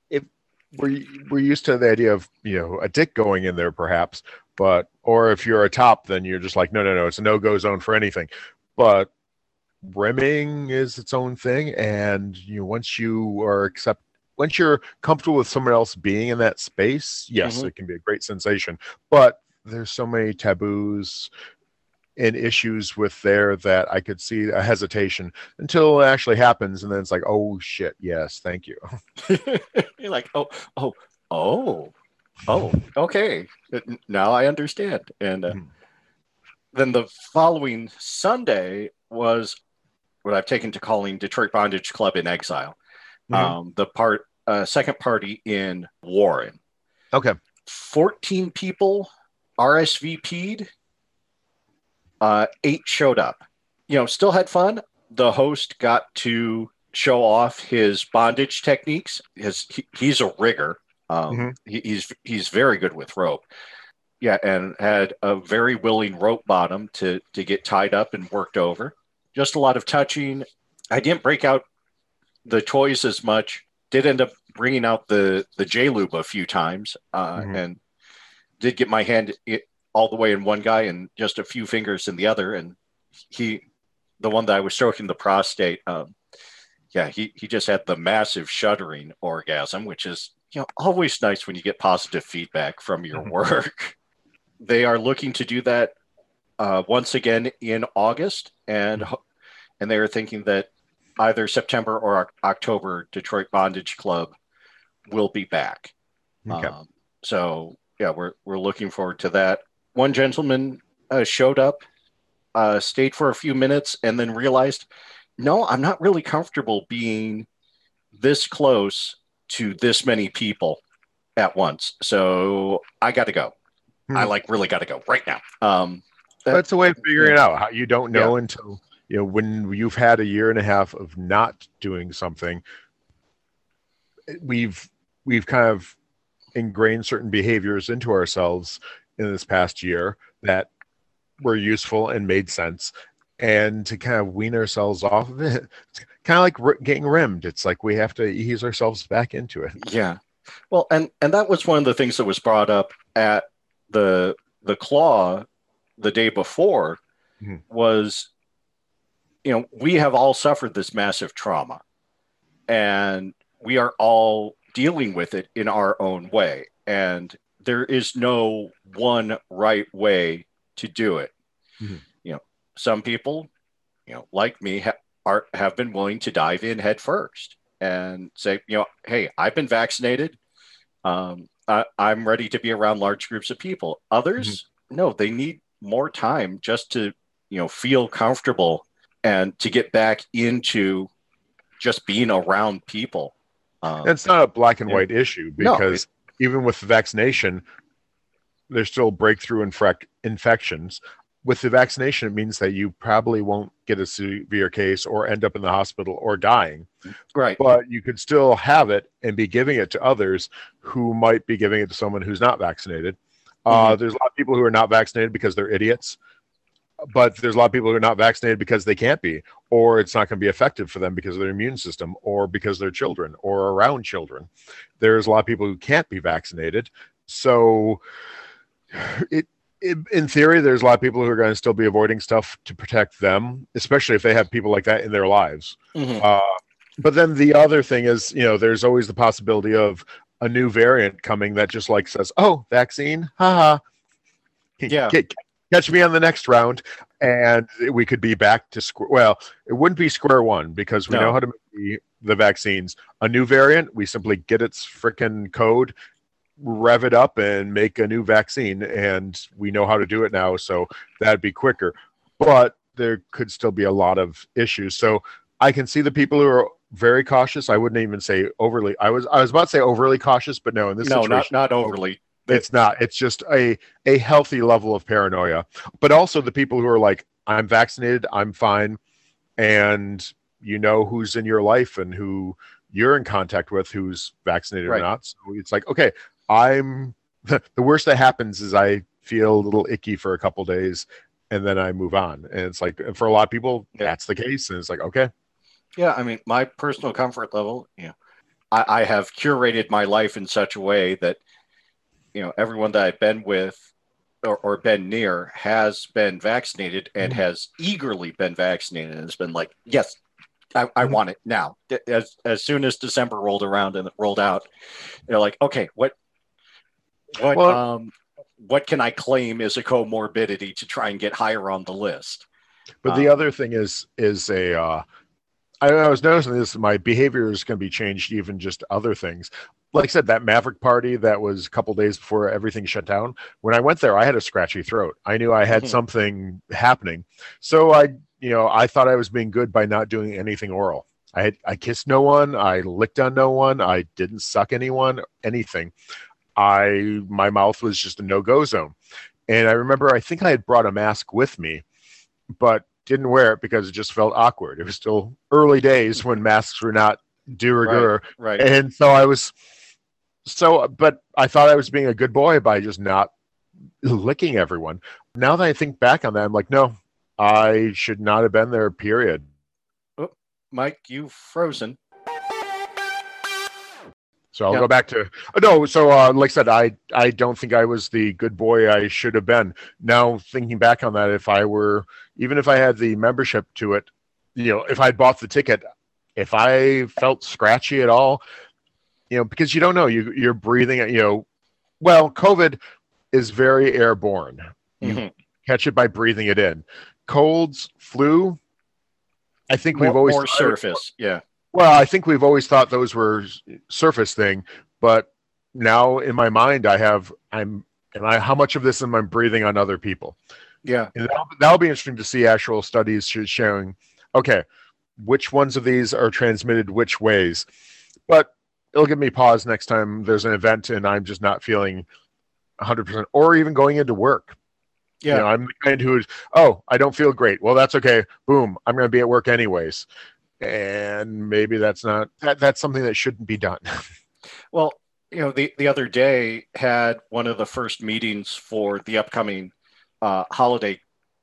if we're we're used to the idea of you know a dick going in there perhaps, but or if you're a top, then you're just like no no no, it's a no go zone for anything, but rimming is its own thing, and you know once you are accept once you're comfortable with someone else being in that space, yes, Mhm. it can be a great sensation, but there's so many taboos and issues with there that I could see a hesitation until it actually happens, and then it's like, oh shit, yes, thank you. You're like, oh, oh, oh, oh, okay. Now I understand. And uh, Mhm. then the following Sunday was what I've taken to calling Detroit Bondage Club in Exile. Mhm. Um, the part, uh, second party in Warren. Okay, 14 people RSVP'd, uh, eight showed up. You know, still had fun. The host got to show off his bondage techniques. His he, he's a rigger. Um, Mhm. he, he's he's very good with rope. Yeah, and had a very willing rope bottom to to get tied up and worked over. Just a lot of touching. I didn't break out the toys as much. Did end up bringing out the the J lube a few times, uh, Mhm. and did get my hand all the way in one guy and just a few fingers in the other. And he, the one that I was stroking the prostate, um, yeah, he he just had the massive shuddering orgasm, which is you know always nice when you get positive feedback from your Mhm. work. they are looking to do that uh, once again in August, and and they are thinking that either September or October, Detroit Bondage Club will be back. okay. Um, so yeah, we're we're looking forward to that. One gentleman uh, showed up, uh, stayed for a few minutes, and then realized, no, I'm not really comfortable being this close to this many people at once. So I got to go. Hmm. I like really got to go right now. Um, That's a way of figuring it out. How you don't know until you know when you've had a year and a half of not doing something. We've we've kind of ingrained certain behaviors into ourselves in this past year that were useful and made sense, and to kind of wean ourselves off of it, it's kind of like getting rimmed. It's like we have to ease ourselves back into it. Yeah. Well, and and that was one of the things that was brought up at the the claw the day before Mhm. was you know, we have all suffered this massive trauma and we are all dealing with it in our own way and there is no one right way to do it. mm-hmm. you know, some people, you know, like me, ha- are have been willing to dive in head first and say, you know, hey, I've been vaccinated. Um, I, am ready to be around large groups of people. Others, mm-hmm. no, they need more time just to, you know, feel comfortable and to get back into just being around people. Um, it's not a black and white issue because even with the vaccination, there's still breakthrough infec- infections. With the vaccination, it means that you probably won't get a severe case or end up in the hospital or dying. Right. But you could still have it and be giving it to others who might be giving it to someone who's not vaccinated. Uh, mm-hmm. Uh, there's a lot of people who are not vaccinated because they're idiots but there's a lot of people who are not vaccinated because they can't be, or it's not going to be effective for them because of their immune system, or because they're children or around children. There's a lot of people who can't be vaccinated. So it, it, in theory, there's a lot of people who are going to still be avoiding stuff to protect them, especially if they have people like that in their lives. Mm-hmm. Uh, but then the other thing is, you know, there's always the possibility of a new variant coming that just like says, "Oh, vaccine, haha." Yeah. Get, catch me on the next round, and we could be back to square. Well, it wouldn't be square one because we no. know how to make the, the vaccines. A new variant, we simply get its freaking code rev it up and make a new vaccine and we know how to do it now so that'd be quicker but there could still be a lot of issues so i can see the people who are very cautious i wouldn't even say overly i was i was about to say overly cautious but no in this no not, not overly it's not it's just a a healthy level of paranoia but also the people who are like i'm vaccinated i'm fine and you know who's in your life and who you're in contact with who's vaccinated right. or not so it's like okay I'm the, the worst that happens is I feel a little icky for a couple days and then I move on. And it's like for a lot of people, that's the case. And it's like, okay. Yeah, I mean, my personal comfort level, you know, I, I have curated my life in such a way that, you know, everyone that I've been with or, or been near has been vaccinated and mm-hmm. has eagerly been vaccinated and has been like, yes, I, I mm-hmm. want it now. As as soon as December rolled around and it rolled out, they're like, okay, what what well, um, what can I claim as a comorbidity to try and get higher on the list? But the um, other thing is is a uh, I, I was noticing this. My behavior is going to be changed, even just other things. Like I said, that Maverick party that was a couple days before everything shut down. When I went there, I had a scratchy throat. I knew I had mm-hmm. something happening. So I, you know, I thought I was being good by not doing anything oral. I had I kissed no one, I licked on no one, I didn't suck anyone, anything. I my mouth was just a no go zone. And I remember I think I had brought a mask with me, but didn't wear it because it just felt awkward. It was still early days when masks were not de rigueur. Right, right. And so I was so but I thought I was being a good boy by just not licking everyone. Now that I think back on that, I'm like, no, I should not have been there, period. Oh, Mike, you've frozen. So I'll yep. go back to oh, no. So uh, like I said, I I don't think I was the good boy I should have been. Now thinking back on that, if I were even if I had the membership to it, you know, if I bought the ticket, if I felt scratchy at all, you know, because you don't know you you're breathing. You know, well, COVID is very airborne. You mm-hmm. catch it by breathing it in. Colds, flu. I think more, we've always more surface. Yeah well, I think we've always thought those were surface thing, but now in my mind, I have I'm and I how much of this am I breathing on other people? Yeah, and that'll, that'll be interesting to see actual studies showing. Okay, which ones of these are transmitted which ways? But it'll give me pause next time there's an event and I'm just not feeling 100%, or even going into work. Yeah, you know, I'm the kind who is, oh, I don't feel great. Well, that's okay. Boom, I'm going to be at work anyways and maybe that's not that, that's something that shouldn't be done well you know the, the other day had one of the first meetings for the upcoming uh, holiday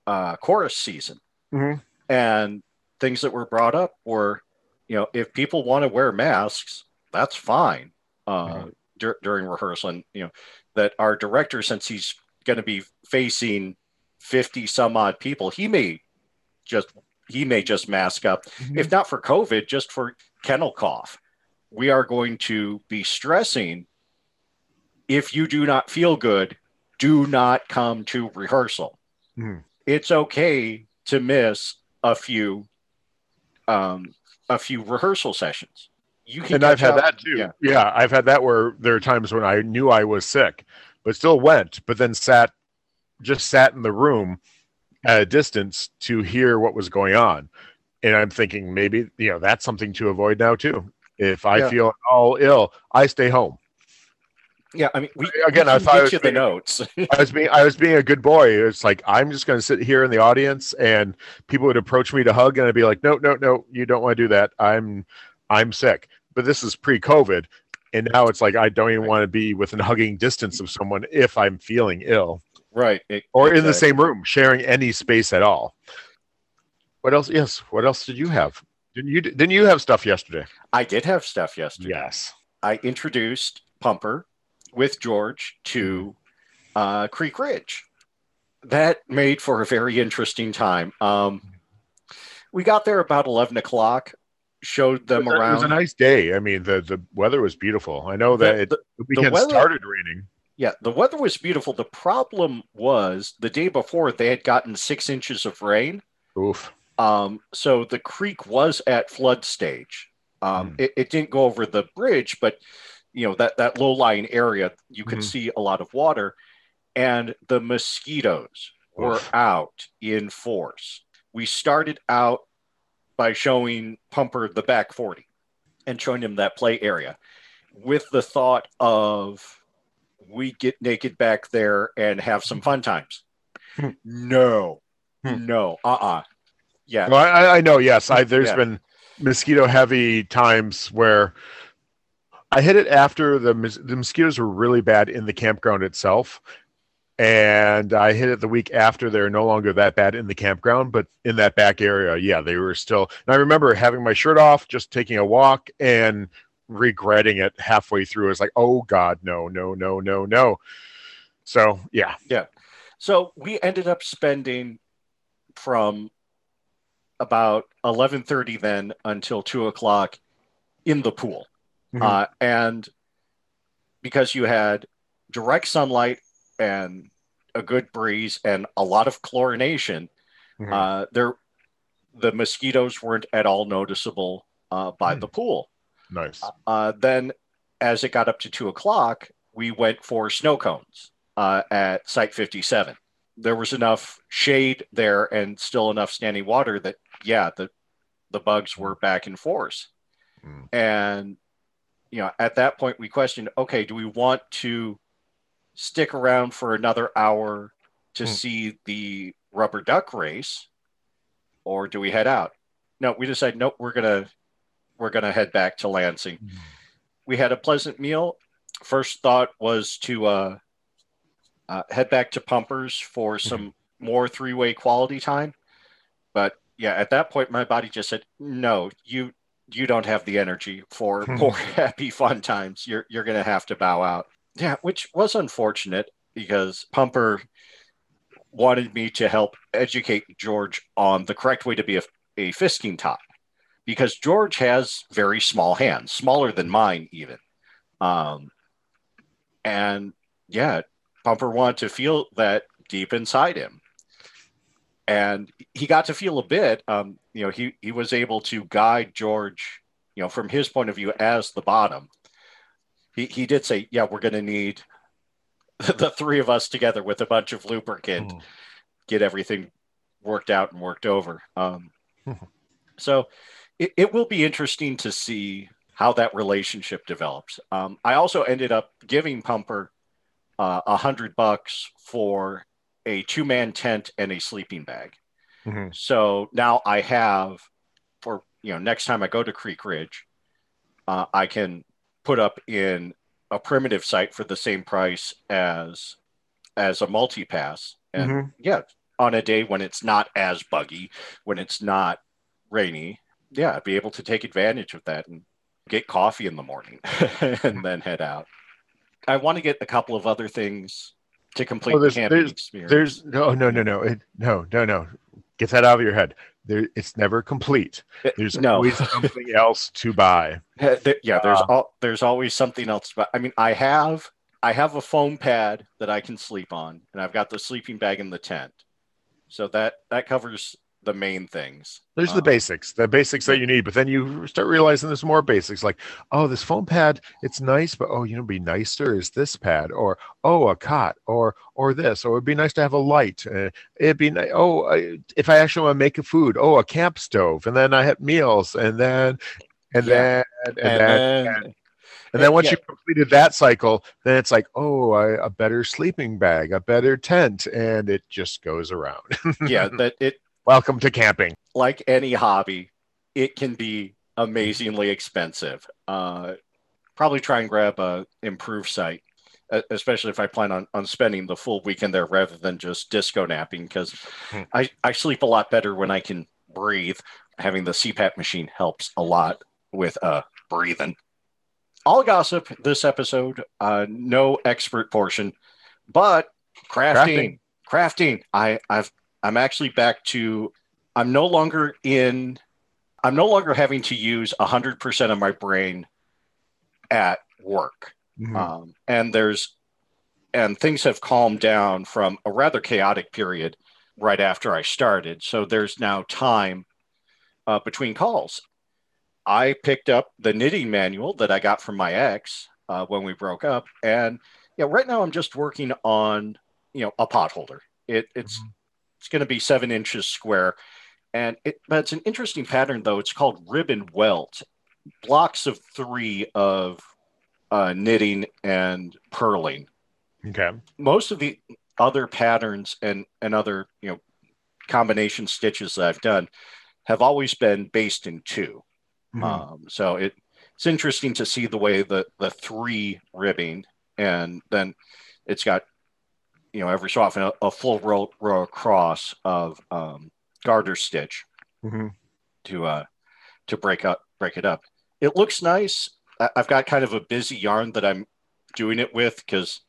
uh, chorus season mm-hmm. and things that were brought up were you know if people want to wear masks that's fine uh, mm-hmm. dur- during rehearsal and you know that our director since he's going to be facing 50 some odd people he may just he may just mask up, mm-hmm. if not for COVID, just for kennel cough. We are going to be stressing if you do not feel good, do not come to rehearsal. Mm-hmm. it's okay to miss a few um a few rehearsal sessions. You can and I've had up- that too. Yeah. Yeah. I've had that where there are times when I knew I was sick, but still went, but then sat, just sat in the room at a distance to hear what was going on. And I'm thinking maybe, you know, that's something to avoid now too. If I Yeah. feel all ill, I stay home. Yeah, I mean, we Again, we I thought I was you the notes. I was being I was being a good boy. It's like I'm just going to sit here in the audience, and people would approach me to hug, and I'd be like, "No, no, no, you don't want to do that. I'm I'm sick." But this is pre-COVID, and now it's like I don't even want to be within hugging distance of someone if I'm feeling ill, right. it- or in the same room, sharing any space at all. What else? Yes. What else did you have? Didn't you didn't you have stuff yesterday? I did have stuff yesterday. Yes. I introduced Pumper with George to uh, Creek Ridge. That made for a very interesting time. Um, we got there about 11 o'clock, showed them It was around. It was a nice day. I mean, the the weather was beautiful. I know that The- it, the- the weekend weather- started raining. yeah, the weather was beautiful. The problem was the day before they had gotten six inches of rain. Oof. Um, so the creek was at flood stage. Um, Hmm. it, it didn't go over the bridge, but you know that that low lying area, you could Mhm. see a lot of water, and the mosquitoes were out in force. We started out by showing Pumper the back forty and showing him that play area, with the thought of we get naked back there and have some fun times. Hmm. no, Hmm. no, uh, uh yeah. Well, I, I know. Yes, I there's Yeah. been mosquito heavy times where I hit it after the the mosquitoes were really bad in the campground itself, and I hit it the week after they're no longer that bad in the campground, but in that back area, yeah, they were still. And I remember having my shirt off, just taking a walk, and regretting it halfway through. It's like, oh God, no, no, no, no, no. So yeah, yeah. So we ended up spending from about eleven thirty then until two o'clock in the pool, Mhm. uh, and because you had direct sunlight and a good breeze and a lot of chlorination, Mhm. uh, there the mosquitoes weren't at all noticeable uh, by Hmm. the pool. nice. Uh, then, as it got up to two o'clock, we went for snow cones uh, at Site 57. There was enough shade there and still enough standing water that, yeah, the the bugs were back in force. Mm. And you know, at that point, we questioned, okay, do we want to stick around for another hour to Hmm. see the rubber duck race, or do we head out? No, we decided, nope, we're gonna we're gonna head back to Lansing we had a pleasant meal. First thought was to uh, uh, head back to Pumpers for some more three way quality time. But yeah, at that point, my body just said, no, you you don't have the energy for Hmm. more happy fun times. You're you're gonna have to bow out. Yeah, which was unfortunate because Pumper wanted me to help educate George on the correct way to be a, a fisting top because George has very small hands, smaller than mine even. Um, and yeah, Pumper wanted to feel that deep inside him. And he got to feel a bit. Um, you know, he he was able to guide George, you know, from his point of view as the bottom. He he did say, "Yeah, we're going to need the three of us together with a bunch of lubricant, Mm. get everything worked out and worked over." Um, Mhm. so it, it will be interesting to see how that relationship develops. Um, I also ended up giving Pumper uh, a hundred bucks for a two-man tent and a sleeping bag. Mhm. So now I have, for you know, next time I go to Creek Ridge, uh, I can put up in a primitive site for the same price as as a multi pass, and Mhm. yeah, on a day when it's not as buggy, when it's not rainy, yeah, be able to take advantage of that and get coffee in the morning and then head out. I want to get a couple of other things to complete Oh, there's- the camping there's- experience. There's no, no, no, no, it, no, no, no. Get that out of your head. There, it's never complete. Uh, There's no. always something else to buy. Yeah, there's Uh, there's always something else. But I mean, I have I have a foam pad that I can sleep on, and I've got the sleeping bag in the tent. So that that covers the main things. There's the Um, basics, the basics that you need, but then you start realizing there's more basics. Like, oh, this foam pad, it's nice, but oh, you know, be nicer is this pad, or oh, a cot, or or this, or it'd be nice to have a light. Uh, it'd be nice. Oh, I, if I actually want to make a food, oh, a camp stove, and then I have meals, and then and Yeah. then and, and then then and then once yeah. you've completed that cycle, then it's like, oh, I, a better sleeping bag, a better tent, and it just goes around. yeah, that it Welcome to camping. like any hobby, it can be amazingly expensive. Uh, probably try and grab a improved site, especially if I plan on, on spending the full weekend there rather than just disco napping, because Hmm. I, I sleep a lot better when I can breathe. Having the CPAP machine helps a lot with uh, breathing. All gossip this episode, uh, no expert portion, but crafting, crafting. I, I've I'm actually back to I'm no longer in I'm no longer having to use 100% of my brain at work. Mhm. Um, and there's and things have calmed down from a rather chaotic period right after I started. So there's now time uh, between calls. I picked up the knitting manual that I got from my ex uh, when we broke up, and yeah, right now I'm just working on you know a pot holder. It, it's it's going to be seven inches square, and it but it's an interesting pattern though. It's called ribbon welt, blocks of three of uh, knitting and purling Okay. most of the other patterns and and other you know combination stitches that I've done have always been based in 2 Mhm. Um, so it it's interesting to see the way the the three ribbing and then it's got you know every so often a, a full row row across of um, garter stitch Mhm. to uh to break up break it up. It looks nice. I- I've got kind of a busy yarn that I'm doing it with because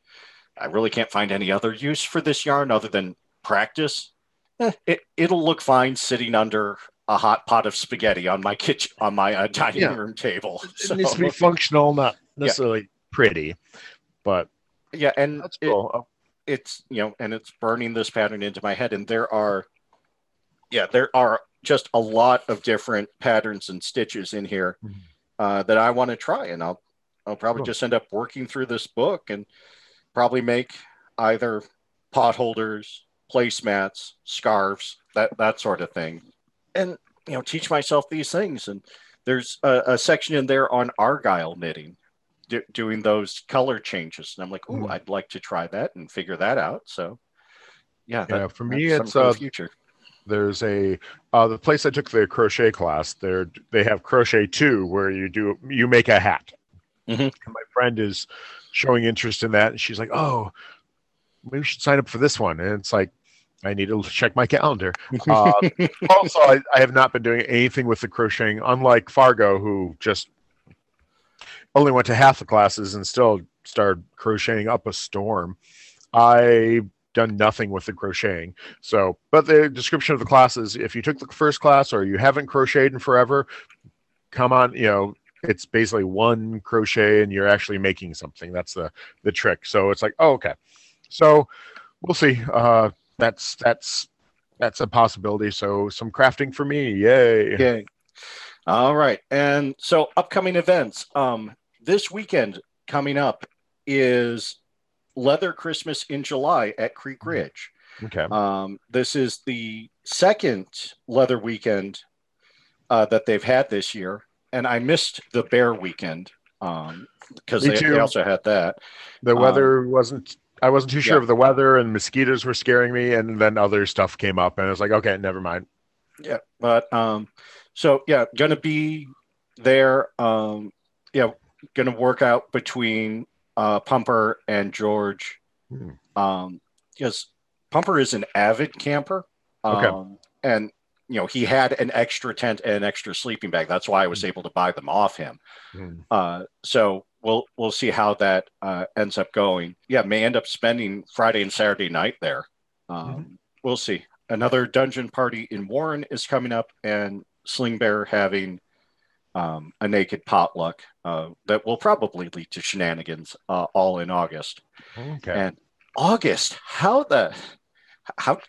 I really can't find any other use for this yarn other than practice. Eh, it it'll look fine sitting under a hot pot of spaghetti on my kitchen on my uh, dining Yeah. room table. It needs to be functional, not necessarily pretty, but yeah, and that's it- cool. It's you know and it's burning this pattern into my head and there are yeah there are just a lot of different patterns and stitches in here Mhm. uh, that i want to try and i'll i'll probably Cool. just end up working through this book and probably make either pot holders placemats scarves that that sort of thing and you know teach myself these things and there's a, a section in there on argyle knitting do, doing those color changes and i'm like oh Mhm. i'd like to try that and figure that out so yeah, Yeah, for me, it's, a uh, future there's a uh, the place I took the crochet class. There they have crochet two, where you do you make a hat. Mhm. And my friend is showing interest in that, and she's like, "Oh, maybe we should sign up for this one." And it's like, I need to check my calendar. Uh, also, I, I have not been doing anything with the crocheting, unlike Fargo, who just only went to half the classes and still started crocheting up a storm. I've done nothing with the crocheting. So, but the description of the classes, if you took the first class or you haven't crocheted in forever, come on, you know, it's basically one crochet and you're actually making something. That's the the trick. So it's like, oh, okay. So we'll see. Uh, that's that's that's a possibility. So some crafting for me, yay! Yay. All right. And so upcoming events. Um, this weekend coming up is Leather Christmas in July at Creek Ridge. Okay. Um, this is the second leather weekend uh, that they've had this year. And I missed the bear weekend um, because Me they, they also had that. The weather wasn't. I wasn't too sure yeah. of the weather, and mosquitoes were scaring me, and then other stuff came up, and I was like, okay, never mind. Yeah, but um, so yeah, gonna be there. Um, yeah, gonna work out between uh, Pumper and George. Hmm. Um, because Pumper is an avid camper. Um, Okay. and you know he had an extra tent and an extra sleeping bag. That's why I was able to buy them off him. Hmm. Uh, so we'll we'll see how that uh, ends up going. Yeah, may end up spending Friday and Saturday night there. Um, We'll see. Another dungeon party in Warren is coming up, and Sling Bear having um, a naked potluck uh, that will probably lead to shenanigans uh, all in August. Okay. And August, how the how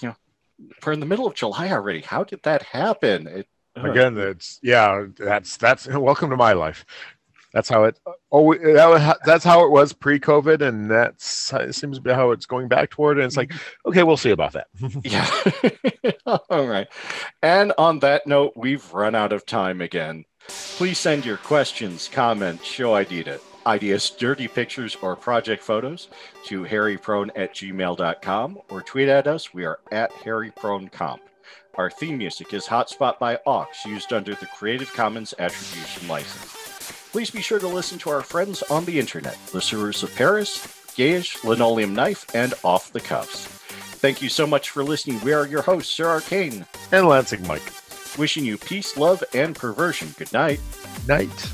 you know we're in the middle of July already. How did that happen? It, Again, that's yeah, that's that's welcome to my life. That's how it. Oh, that, that's how it was pre-COVID, and that's it seems to be how it's going back toward. And it's like, mm-hmm. okay, we'll see about that. yeah. All right. And on that note, we've run out of time again. Please send your questions, comments, show ID ideas, dirty pictures, or project photos to hairyprone at gmail.com or tweet at us. We are at hairypronecomp. Our theme music is Hotspot by Aux, used under the Creative Commons Attribution License. Please be sure to listen to our friends on the internet, The Cerus of Paris, Gage, Linoleum Knife, and Off the Cuffs. Thank you so much for listening. We are your hosts, Sir Arcane and Lansing Mike. Wishing you peace, love, and perversion. Good night. Night.